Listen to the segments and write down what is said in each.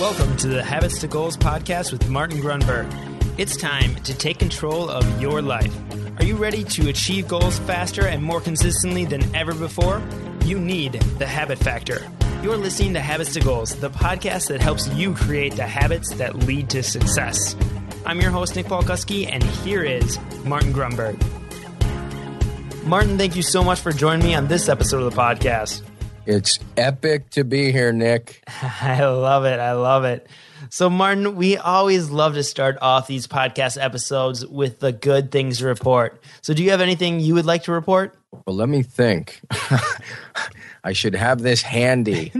Welcome to the Habits to Goals podcast with Martin Grunberg. It's time to take control of your life. Are you ready to achieve goals faster and more consistently than ever before? You need the Habit Factor. You're listening to Habits to Goals, the podcast that helps you create the habits that lead to success. I'm your host, Nick Paulkuski, and here is Martin Grunberg. Martin, thank you so much for joining me on this episode of the podcast. It's epic to be here, Nick. I love it. I love it. So, Martin, we always love to start off these podcast episodes with the good things to report. So, do you have anything you would like to report? Well, let me think. I should have this handy.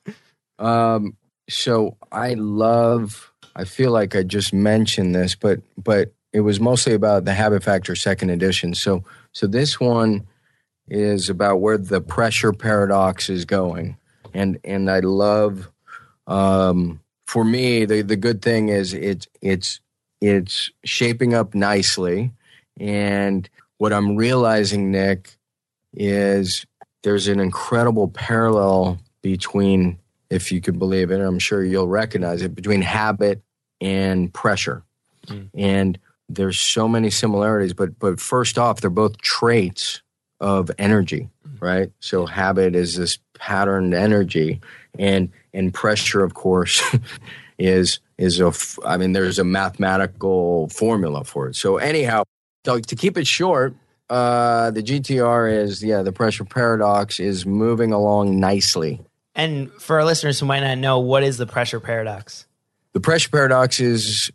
um, so I love. I feel like I just mentioned this, but but it was mostly about the Habit Factor Second Edition. So so this one is about where the pressure paradox is going, and and I love. Um, for me, the the good thing is it's it's it's shaping up nicely, and what I'm realizing, Nick, is there's an incredible parallel between, if you can believe it, I'm sure you'll recognize it, between habit and pressure. Mm. And there's so many similarities, but but first off, they're both traits of energy, right? So habit is this patterned energy, and and pressure, of course, is is a. I mean, there's a mathematical formula for it. So anyhow, to, to keep it short, uh, the GTR is yeah, the pressure paradox is moving along nicely. And for our listeners who might not know, what is the pressure paradox? The pressure paradox is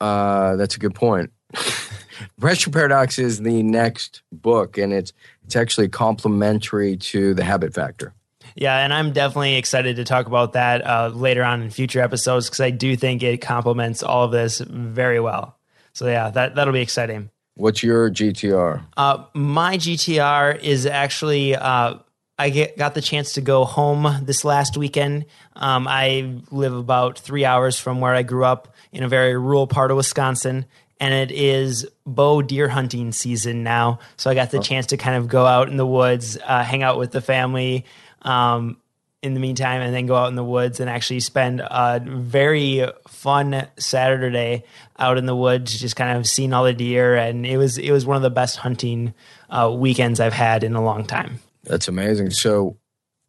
uh, that's a good point. Pressure Paradox is the next book, and it's it's actually complementary to the Habit Factor. Yeah, and I'm definitely excited to talk about that uh, later on in future episodes because I do think it complements all of this very well. So yeah, that that'll be exciting. What's your GTR? Uh, my GTR is actually uh, I get, got the chance to go home this last weekend. Um, I live about three hours from where I grew up in a very rural part of Wisconsin, and it is bow deer hunting season now. So I got the oh. chance to kind of go out in the woods, uh, hang out with the family um, in the meantime, and then go out in the woods and actually spend a very fun Saturday out in the woods, just kind of seeing all the deer. And it was it was one of the best hunting uh, weekends I've had in a long time. That's amazing. So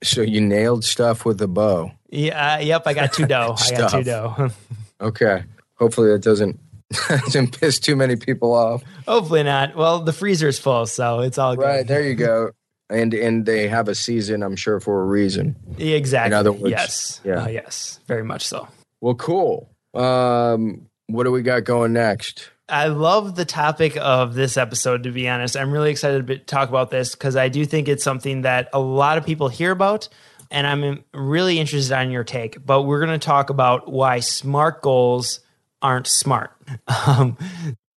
so you nailed stuff with the bow. Yeah. Uh, yep. I got two doe. I got two doe. okay. Hopefully that doesn't doesn't piss too many people off. Hopefully not. Well, the freezer's full, so it's all good. Right there, you go. And and they have a season, I'm sure, for a reason. Exactly. In other words, yes. Yeah. Uh, yes. Very much so. Well, cool. Um, what do we got going next? I love the topic of this episode, to be honest. I'm really excited to talk about this because I do think it's something that a lot of people hear about, and I'm really interested on your take. But we're going to talk about why SMART goals aren't smart. Um,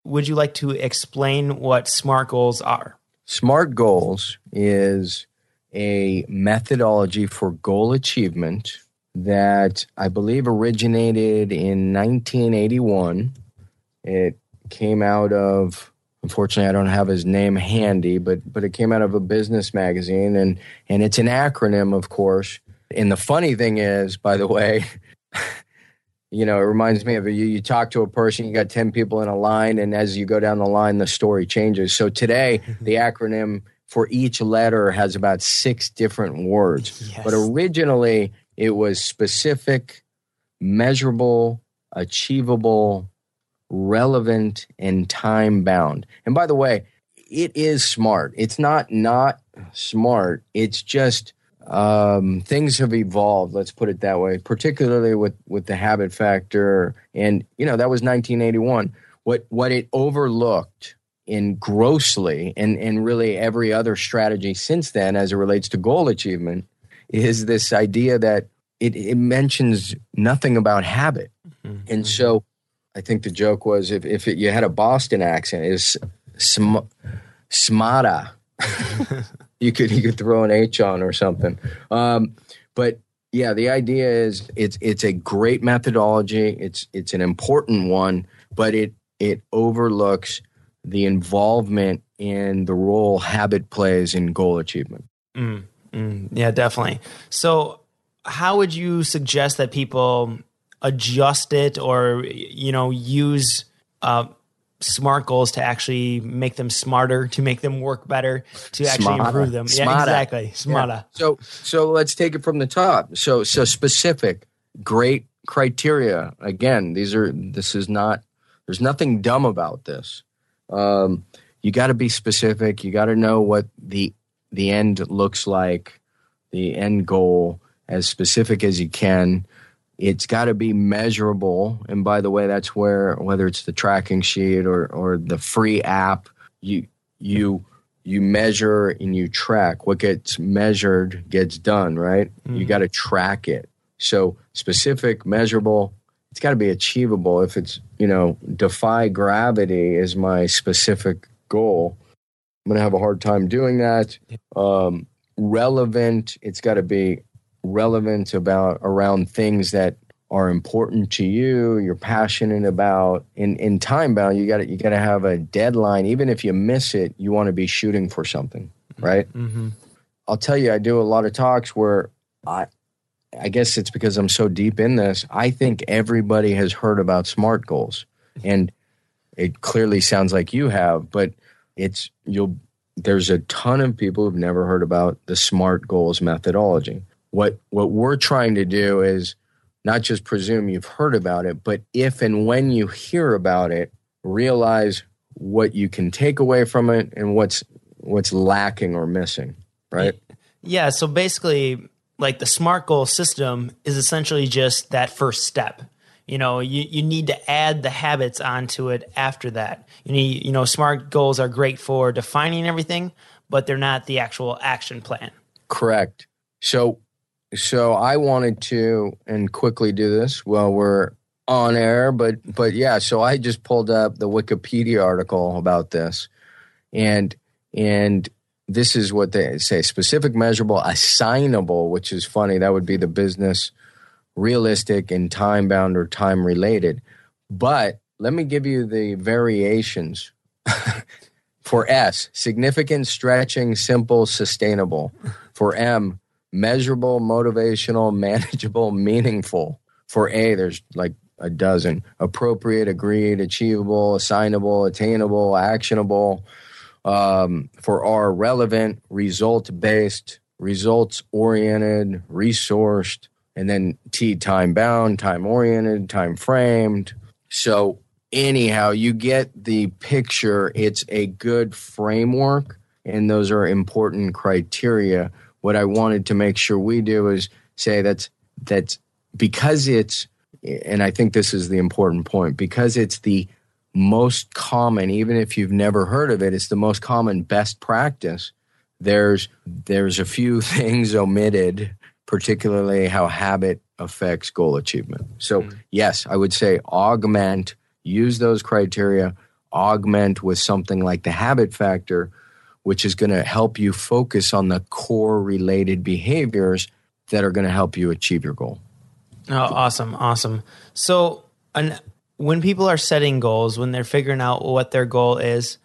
would you like to explain what SMART goals are? SMART goals is a methodology for goal achievement that I believe originated in 1981. It came out of unfortunately I don't have his name handy, but but it came out of a business magazine and and it's an acronym of course. And the funny thing is, by the way, you know, it reminds me of you. You talk to a person, you got 10 people in a line, and as you go down the line, the story changes. So today, the acronym for each letter has about six different words. Yes. But originally, it was specific, measurable, achievable, relevant, and time bound. And by the way, it is smart. It's not not smart. It's just um, things have evolved. Let's put it that way, particularly with with the habit factor. And you know that was 1981. What what it overlooked in grossly, and and really every other strategy since then, as it relates to goal achievement, is this idea that it, it mentions nothing about habit. Mm-hmm. And so, I think the joke was if if it, you had a Boston accent, is sm- smata. you could you could throw an H on or something. Um, but yeah, the idea is it's it's a great methodology. It's it's an important one, but it it overlooks the involvement in the role habit plays in goal achievement. Mm, mm, yeah, definitely. So, how would you suggest that people adjust it or you know use uh, smart goals to actually make them smarter, to make them work better, to actually Smarter. improve them. Smarter. Yeah, exactly. Smarter. Yeah. So so let's take it from the top. So so specific, great criteria. Again, these are this is not there's nothing dumb about this. Um, you got to be specific. You got to know what the the end looks like, the end goal as specific as you can. It's got to be measurable. And by the way, that's where whether it's the tracking sheet or or the free app, you you you measure and you track. What gets measured gets done right? You got to track it. So specific measurable it's got to be achievable. If it's you know defy gravity is my specific goal i'm going to have a hard time doing that. Um, relevant it's got to be relevant about around things that are important to you you're passionate about in in time bound you got you got to have a deadline even if you miss it you want to be shooting for something right Mm-hmm. I'll tell you, I do a lot of talks where I, I guess it's because I'm so deep in this. I think everybody has heard about SMART goals, and it clearly sounds like you have. But it's you'll. There's a ton of people who've never heard about the SMART goals methodology. What what we're trying to do is not just presume you've heard about it, but if and when you hear about it, realize what you can take away from it and what's what's lacking or missing. Right. Yeah. So basically, like the SMART goal system is essentially just that first step. You know, you, you need to add the habits onto it after that. You need, you know, SMART goals are great for defining everything, but they're not the actual action plan. Correct. So, so I wanted to and quickly do this while we're on air, but but yeah. So I just pulled up the Wikipedia article about this, and and this is what they say: specific, measurable, assignable, which is funny. That would be the business, realistic, and time bound or time related. But let me give you the variations. For S, significant, stretching, simple, sustainable. For M, measurable, motivational, manageable, meaningful. For A, there's like a dozen appropriate, agreed, achievable, assignable, attainable, actionable. Um, for R, relevant, result based, results oriented, resourced. And then T, time bound, time oriented, time framed. So, anyhow, you get the picture. It's a good framework, and those are important criteria. What I wanted to make sure we do is say that's that's because it's, and I think this is the important point, because it's the most common, even if you've never heard of it, it's the most common best practice. There's there's a few things omitted, particularly how habit affects goal achievement. So hmm. yes, I would say augment, use those criteria, augment with something like the habit factor, which is going to help you focus on the core related behaviors that are going to help you achieve your goal. Oh, awesome, awesome. So, an, when people are setting goals, when they're figuring out what their goal is,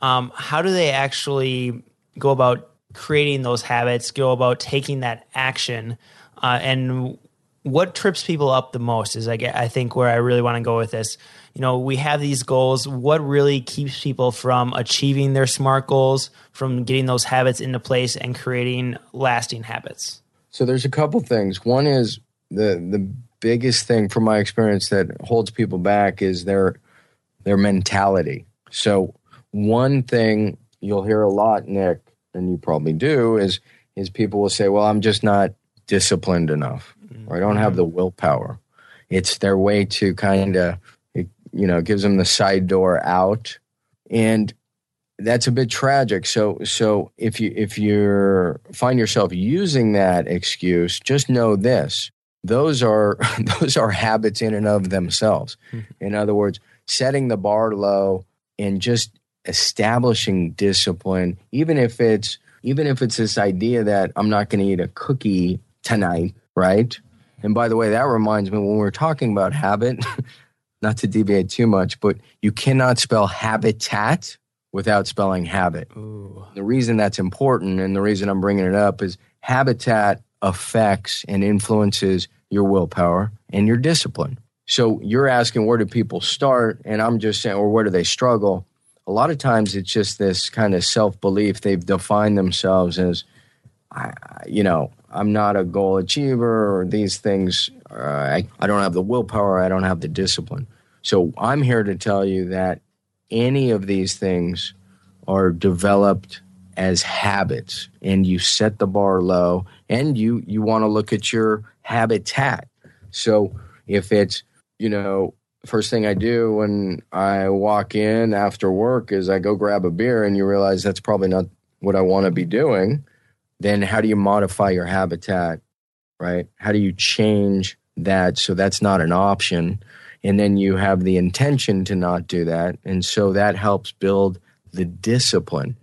um, how do they actually go about creating those habits? Go about taking that action, uh, and what trips people up the most is I get, I think where I really want to go with this. You know, we have these goals. What really keeps people from achieving their smart goals, from getting those habits into place and creating lasting habits? So there's a couple things. One is the the biggest thing from my experience that holds people back is their their mentality. So one thing you'll hear a lot, Nick, and you probably do, is is people will say, "Well, I'm just not disciplined enough, or I don't have mm-hmm. the willpower." It's their way to kind of, you know, gives them the side door out, and that's a bit tragic. So so if you if you're find yourself using that excuse, just know this. Those are those are habits in and of themselves. Mm-hmm. In other words, setting the bar low and just establishing discipline, even if it's even if it's this idea that I'm not going to eat a cookie tonight, right? And by the way, that reminds me when we're talking about habit, not to deviate too much, but you cannot spell habitat without spelling habit. Ooh. The reason that's important and the reason I'm bringing it up is habitat affects and influences your willpower, and your discipline. So you're asking where do people start? And I'm just saying, or where do they struggle? A lot of times it's just this kind of self belief. They've defined themselves as, I, you know, I'm not a goal achiever or these things. Uh, I, I don't have the willpower. I don't have the discipline. So I'm here to tell you that any of these things are developed as habits and you set the bar low and you you want to look at your habitat so if it's you know first thing i do when i walk in after work is i go grab a beer and you realize that's probably not what i want to be doing then how do you modify your habitat right how do you change that so that's not an option and then you have the intention to not do that and so that helps build the discipline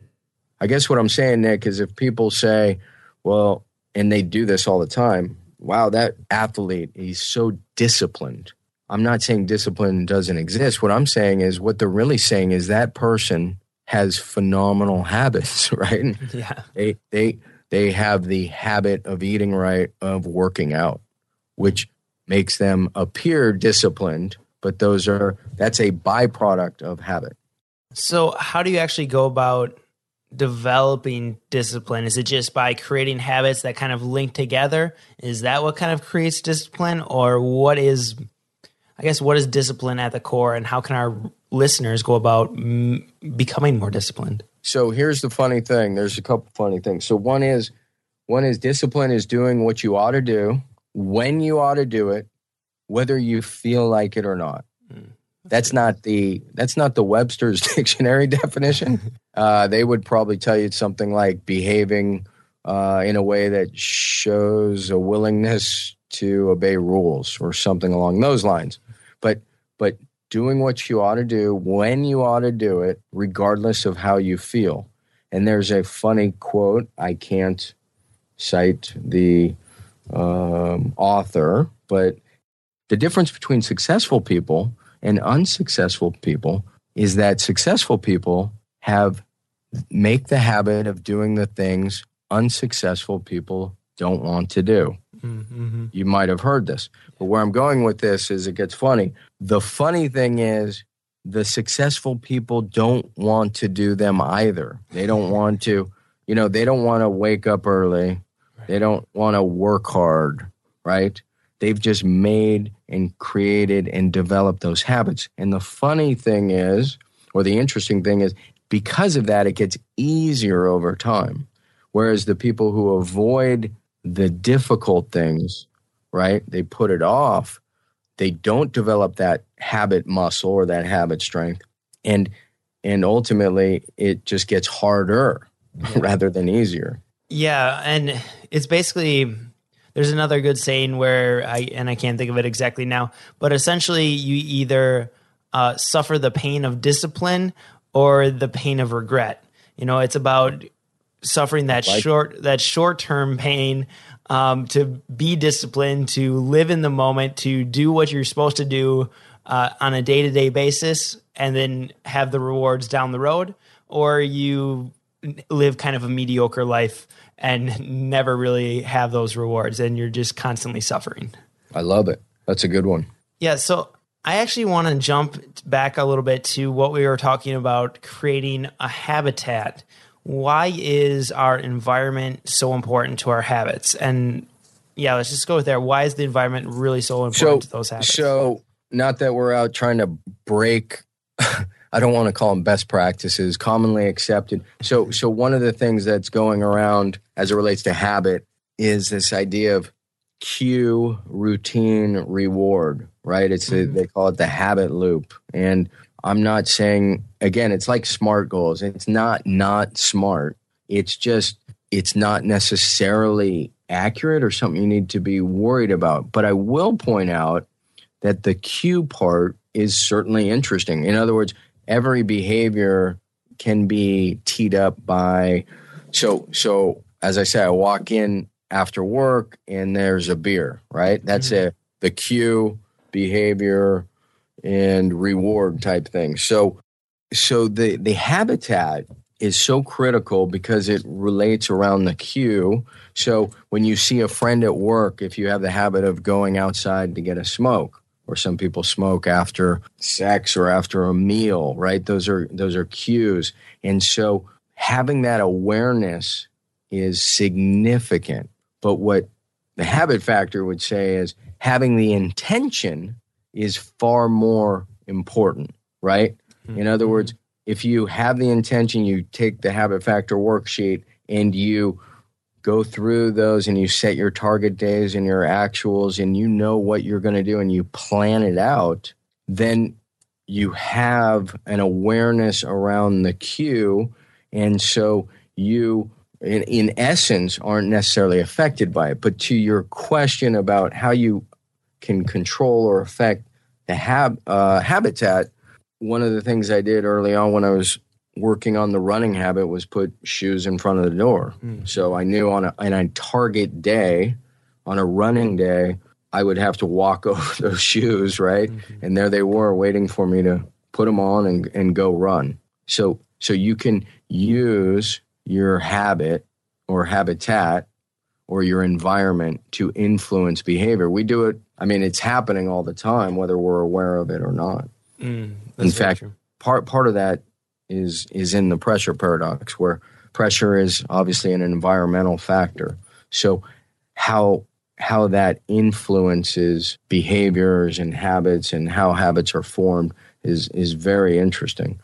I guess what I'm saying, Nick, is if people say, well, and they do this all the time, wow, that athlete, he's so disciplined. I'm not saying discipline doesn't exist. What I'm saying is what they're really saying is that person has phenomenal habits, right? Yeah. They they they have the habit of eating right, of working out, which makes them appear disciplined, but those are that's a byproduct of habit. So, how do you actually go about developing discipline? Is it just by creating habits that kind of link together? Is that what kind of creates discipline? Or what is, I guess, what is discipline at the core and how can our listeners go about m- becoming more disciplined? So here's the funny thing. There's a couple funny things. So one is, one is discipline is doing what you ought to do when you ought to do it, whether you feel like it or not. Mm. That's not the that's not the Webster's dictionary definition. Uh, they would probably tell you something like behaving uh, in a way that shows a willingness to obey rules or something along those lines. But but doing what you ought to do when you ought to do it, regardless of how you feel. And there's a funny quote. I can't cite the um, author, but the difference between successful people and unsuccessful people is that successful people have make the habit of doing the things unsuccessful people don't want to do. Mm-hmm. You might have heard this. But where I'm going with this is it gets funny. The funny thing is the successful people don't want to do them either. They don't want to, you know, they don't want to wake up early. They don't want to work hard, right? They've just made and created and developed those habits. And the funny thing is, or the interesting thing is, because of that, it gets easier over time. Whereas the people who avoid the difficult things, right, they put it off, they don't develop that habit muscle or that habit strength. And and ultimately it just gets harder yeah. rather than easier. Yeah, and it's basically there's another good saying where I and I can't think of it exactly now, but essentially you either uh, suffer the pain of discipline or the pain of regret. You know, it's about suffering that like- short that short term pain um, to be disciplined, to live in the moment, to do what you're supposed to do uh, on a day to day basis, and then have the rewards down the road, or you live kind of a mediocre life and never really have those rewards and you're just constantly suffering. I love it. That's a good one. Yeah. So I actually want to jump back a little bit to what we were talking about creating a habitat. Why is our environment so important to our habits? And yeah, let's just go there. Why is the environment really so important so, to those habits? So, not that we're out trying to break I don't want to call them best practices, commonly accepted. So, so one of the things that's going around as it relates to habit is this idea of cue, routine, reward. Right? It's mm-hmm. a, they call it the habit loop, and I'm not saying again, it's like smart goals. It's not not smart. It's just it's not necessarily accurate or something you need to be worried about. But I will point out that the cue part is certainly interesting. In other words, every behavior can be teed up by so so as I say, I walk in after work and there's a beer, right? That's mm-hmm. a the cue, behavior, and reward type thing. So so the the habitat is so critical because it relates around the cue So when you see a friend at work, if you have the habit of going outside to get a smoke, or some people smoke after sex or after a meal, right? Those are those are cues. And so having that awareness is significant. But what the habit factor would say is having the intention is far more important, right? Mm-hmm. In other words, if you have the intention, you take the habit factor worksheet and you go through those and you set your target days and your actuals and you know what you're going to do and you plan it out, then you have an awareness around the cue. And so you, in, in essence, aren't necessarily affected by it. But to your question about how you can control or affect the hab, uh, habitat, one of the things I did early on when I was working on the running habit was put shoes in front of the door. Mm. So I knew on a, on a target day, on a running day, I would have to walk over those shoes, right? Mm-hmm. And there they were waiting for me to put them on and, and go run. So, so you can use your habit or habitat or your environment to influence behavior. We do it, I mean, it's happening all the time, whether we're aware of it or not. Mm, in fact, true. part, part of that is is in the pressure paradox where pressure is obviously an environmental factor. So how how that influences behaviors and habits and how habits are formed is is very interesting.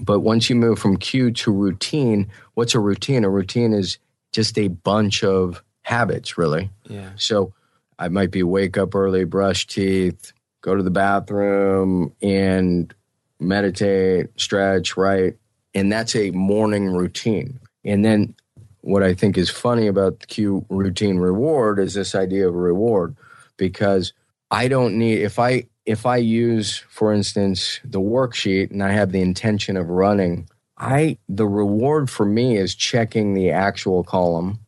But once you move from cue to routine what's a routine? A routine is just a bunch of habits really. Yeah. So i might be wake up early brush teeth go to the bathroom and meditate, stretch, write. And that's a morning routine. And then what I think is funny about the cue routine reward is this idea of reward because I don't need if I if I use for instance the worksheet and I have the intention of running I the reward for me is checking the actual column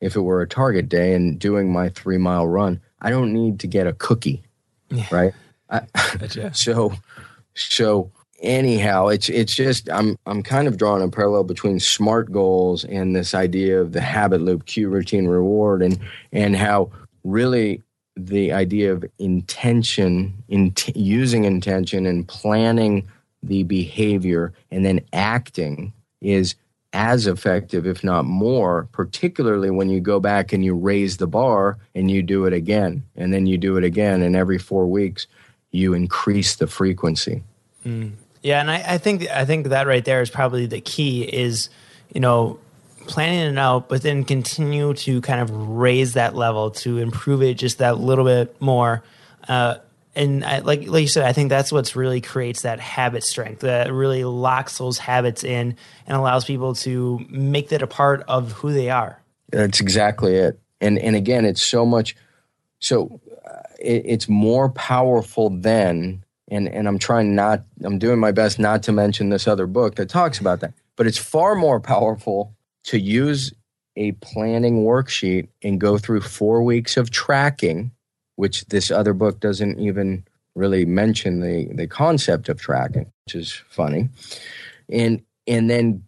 if it were a target day and doing my 3 mile run I don't need to get a cookie yeah. right I, so so anyhow, it's it's just I'm I'm kind of drawing a parallel between SMART goals and this idea of the habit loop, cue, routine, reward, and and how really the idea of intention, in using intention and planning the behavior and then acting is as effective, if not more, particularly when you go back and you raise the bar and you do it again, and then you do it again, and every four weeks you increase the frequency. Mm. Yeah, and I, I think I think that right there is probably the key is, you know, planning it out, but then continue to kind of raise that level to improve it just that little bit more. Uh, and I, like like you said, I think that's what's really creates that habit strength that really locks those habits in and allows people to make that a part of who they are. That's exactly it. And and again, it's so much. So uh, it, it's more powerful than and and I'm trying not I'm doing my best not to mention this other book that talks about that. But it's far more powerful to use a planning worksheet and go through 4 weeks of tracking, which this other book doesn't even really mention the the concept of tracking, which is funny. And and then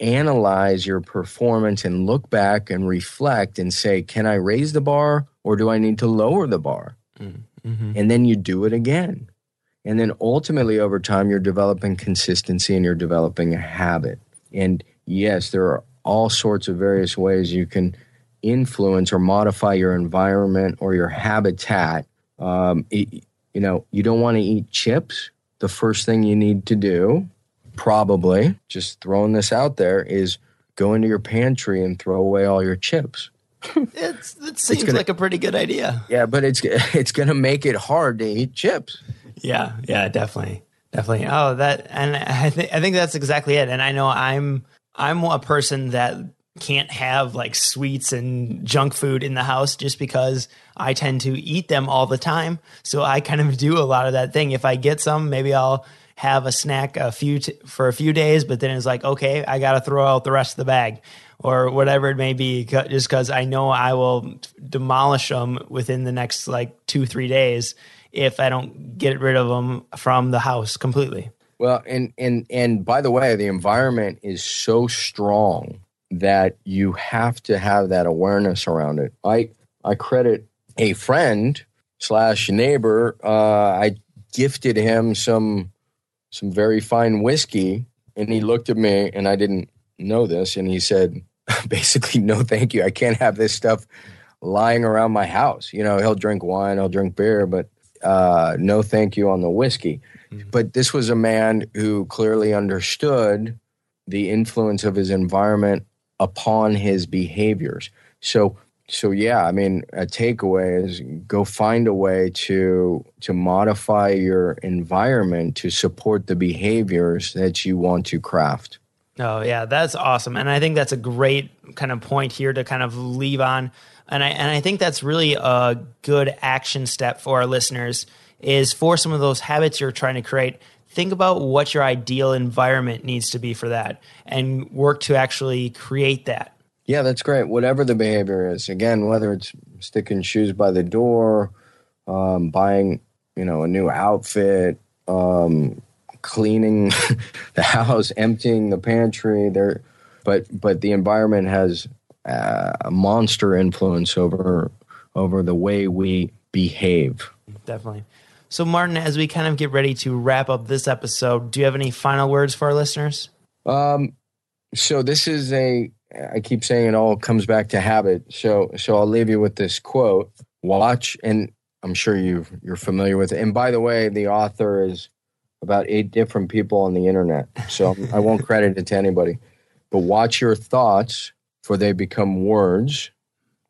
analyze your performance and look back and reflect and say, can I raise the bar or do I need to lower the bar? Mm-hmm. And then you do it again and then ultimately, over time, you're developing consistency and you're developing a habit. And yes, there are all sorts of various ways you can influence or modify your environment or your habitat. Um, it, you know, you don't want to eat chips. The first thing you need to do, probably, just throwing this out there, is go into your pantry and throw away all your chips. it's, it seems it's gonna, like a pretty good idea. Yeah, but it's it's going to make it hard to eat chips. Yeah, yeah, definitely, definitely. Oh, that, and I think I think that's exactly it. And I know I'm I'm a person that can't have like sweets and junk food in the house just because I tend to eat them all the time. So I kind of do a lot of that thing. If I get some, maybe I'll have a snack a few t- for a few days, but then it's like, okay, I got to throw out the rest of the bag or whatever it may be, just because I know I will demolish them within the next like two, three days if I don't get rid of them from the house completely. Well, and and and by the way, the environment is so strong that you have to have that awareness around it. I I credit a friend slash neighbor. Uh, I gifted him some some very fine whiskey, and he looked at me, and I didn't know this, and he said, basically, no, thank you. I can't have this stuff lying around my house. You know, he'll drink wine, he'll drink beer, but uh, no, thank you on the whiskey. Mm-hmm. But this was a man who clearly understood the influence of his environment upon his behaviors. So so yeah, I mean, a takeaway is go find a way to to modify your environment to support the behaviors that you want to craft. Oh yeah, that's awesome, and I think that's a great kind of point here to kind of leave on, and I and I think that's really a good action step for our listeners is for some of those habits you're trying to create. Think about what your ideal environment needs to be for that, and work to actually create that yeah, that's great. Whatever the behavior is, again, whether it's sticking shoes by the door, um, buying, you know, a new outfit, um, cleaning the house, emptying the pantry. There, but but the environment has uh, a monster influence over over the way we behave. Definitely. So, Martin, as we kind of get ready to wrap up this episode, do you have any final words for our listeners? Um, so this is a I keep saying it all comes back to habit. So so I'll leave you with this quote. Watch and I'm sure you you're familiar with it. And by the way, the author is about eight different people on the internet. So I won't credit it to anybody. But watch your thoughts for they become words.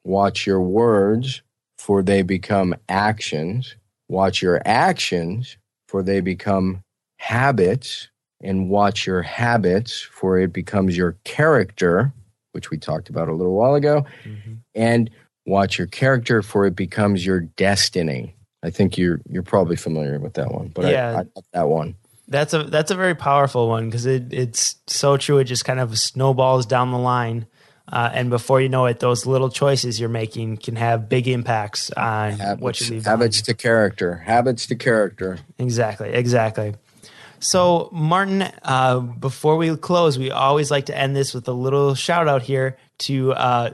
Watch your words for they become actions. Watch your actions for they become habits and watch your habits for it becomes your character which we talked about a little while ago, mm-hmm. and watch your character for it becomes your destiny. I think you're you're probably familiar with that one, but yeah, I, I that one. That's a that's a very powerful one because it it's so true. It just kind of snowballs down the line, uh, and before you know it, those little choices you're making can have big impacts on habits, what you leave. Habits to character. Habits to character. Exactly. Exactly. So, Martin, uh, before we close, we always like to end this with a little shout out here to uh,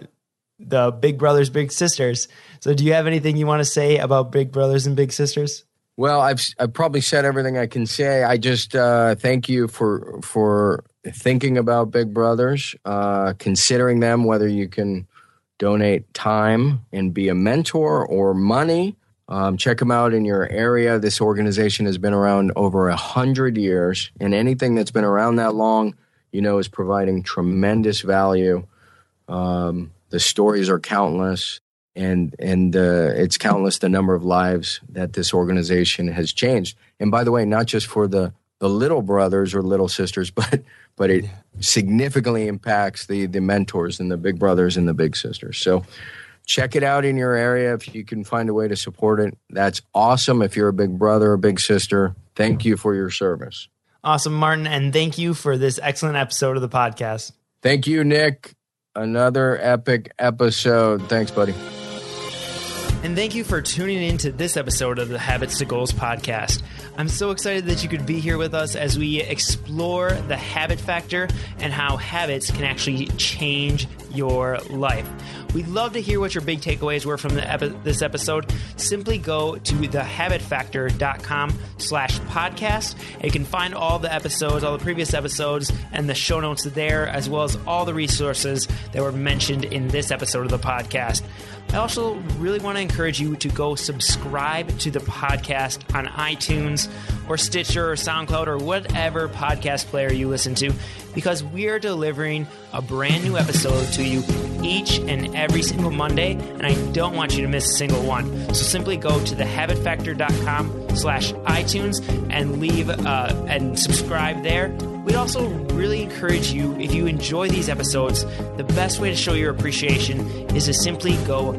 the Big Brothers, Big Sisters. So, do you have anything you want to say about Big Brothers and Big Sisters? Well, I've I've probably said everything I can say. I just uh, thank you for for thinking about Big Brothers, uh, considering them, whether you can donate time and be a mentor or money. Um, check them out in your area. This organization has been around over a hundred years, and anything that's been around that long, you know, is providing tremendous value. Um, the stories are countless, and and uh, it's countless the number of lives that this organization has changed. And by the way, not just for the the little brothers or little sisters, but but it significantly impacts the the mentors and the big brothers and the big sisters. So check it out in your area if you can find a way to support it. That's awesome. If you're a big brother or big sister, thank you for your service. Awesome, Martin. And thank you for this excellent episode of the podcast. Thank you, Nick. Another epic episode. Thanks, buddy. And thank you for tuning in to this episode of the Habits to Goals podcast. I'm so excited that you could be here with us as we explore the habit factor and how habits can actually change your life. We'd love to hear what your big takeaways were from epi- this episode. Simply go to thehabitfactor.com slash podcast. You can find all the episodes, all the previous episodes, and the show notes there, as well as all the resources that were mentioned in this episode of the podcast. I also really want to encourage you to go subscribe to the podcast on iTunes or Stitcher or SoundCloud or whatever podcast player you listen to because we are delivering a brand new episode to you each and every single Monday, and I don't want you to miss a single one. So simply go to thehabitfactor.com slash iTunes and leave uh, and subscribe there. We'd also really encourage you, if you enjoy these episodes, the best way to show your appreciation is to simply go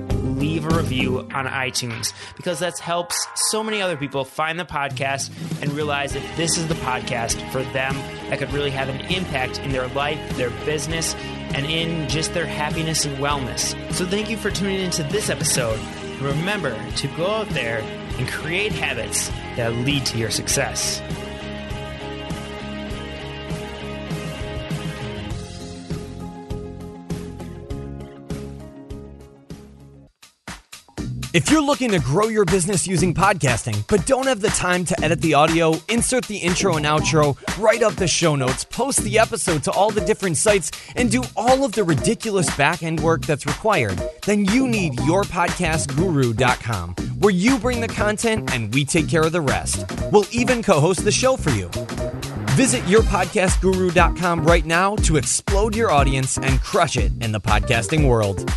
leave a review on iTunes because that helps so many other people find the podcast and realize that this is the podcast for them that could really have an impact in their life, their business, and in just their happiness and wellness. So thank you for tuning into this episode. Remember to go out there and create habits that lead to your success. If you're looking to grow your business using podcasting, but don't have the time to edit the audio, insert the intro and outro, write up the show notes, post the episode to all the different sites, and do all of the ridiculous back end work that's required, then you need yourpodcastguru.com where you bring the content and we take care of the rest. We'll even co host the show for you. Visit yourpodcastguru.com right now to explode your audience and crush it in the podcasting world.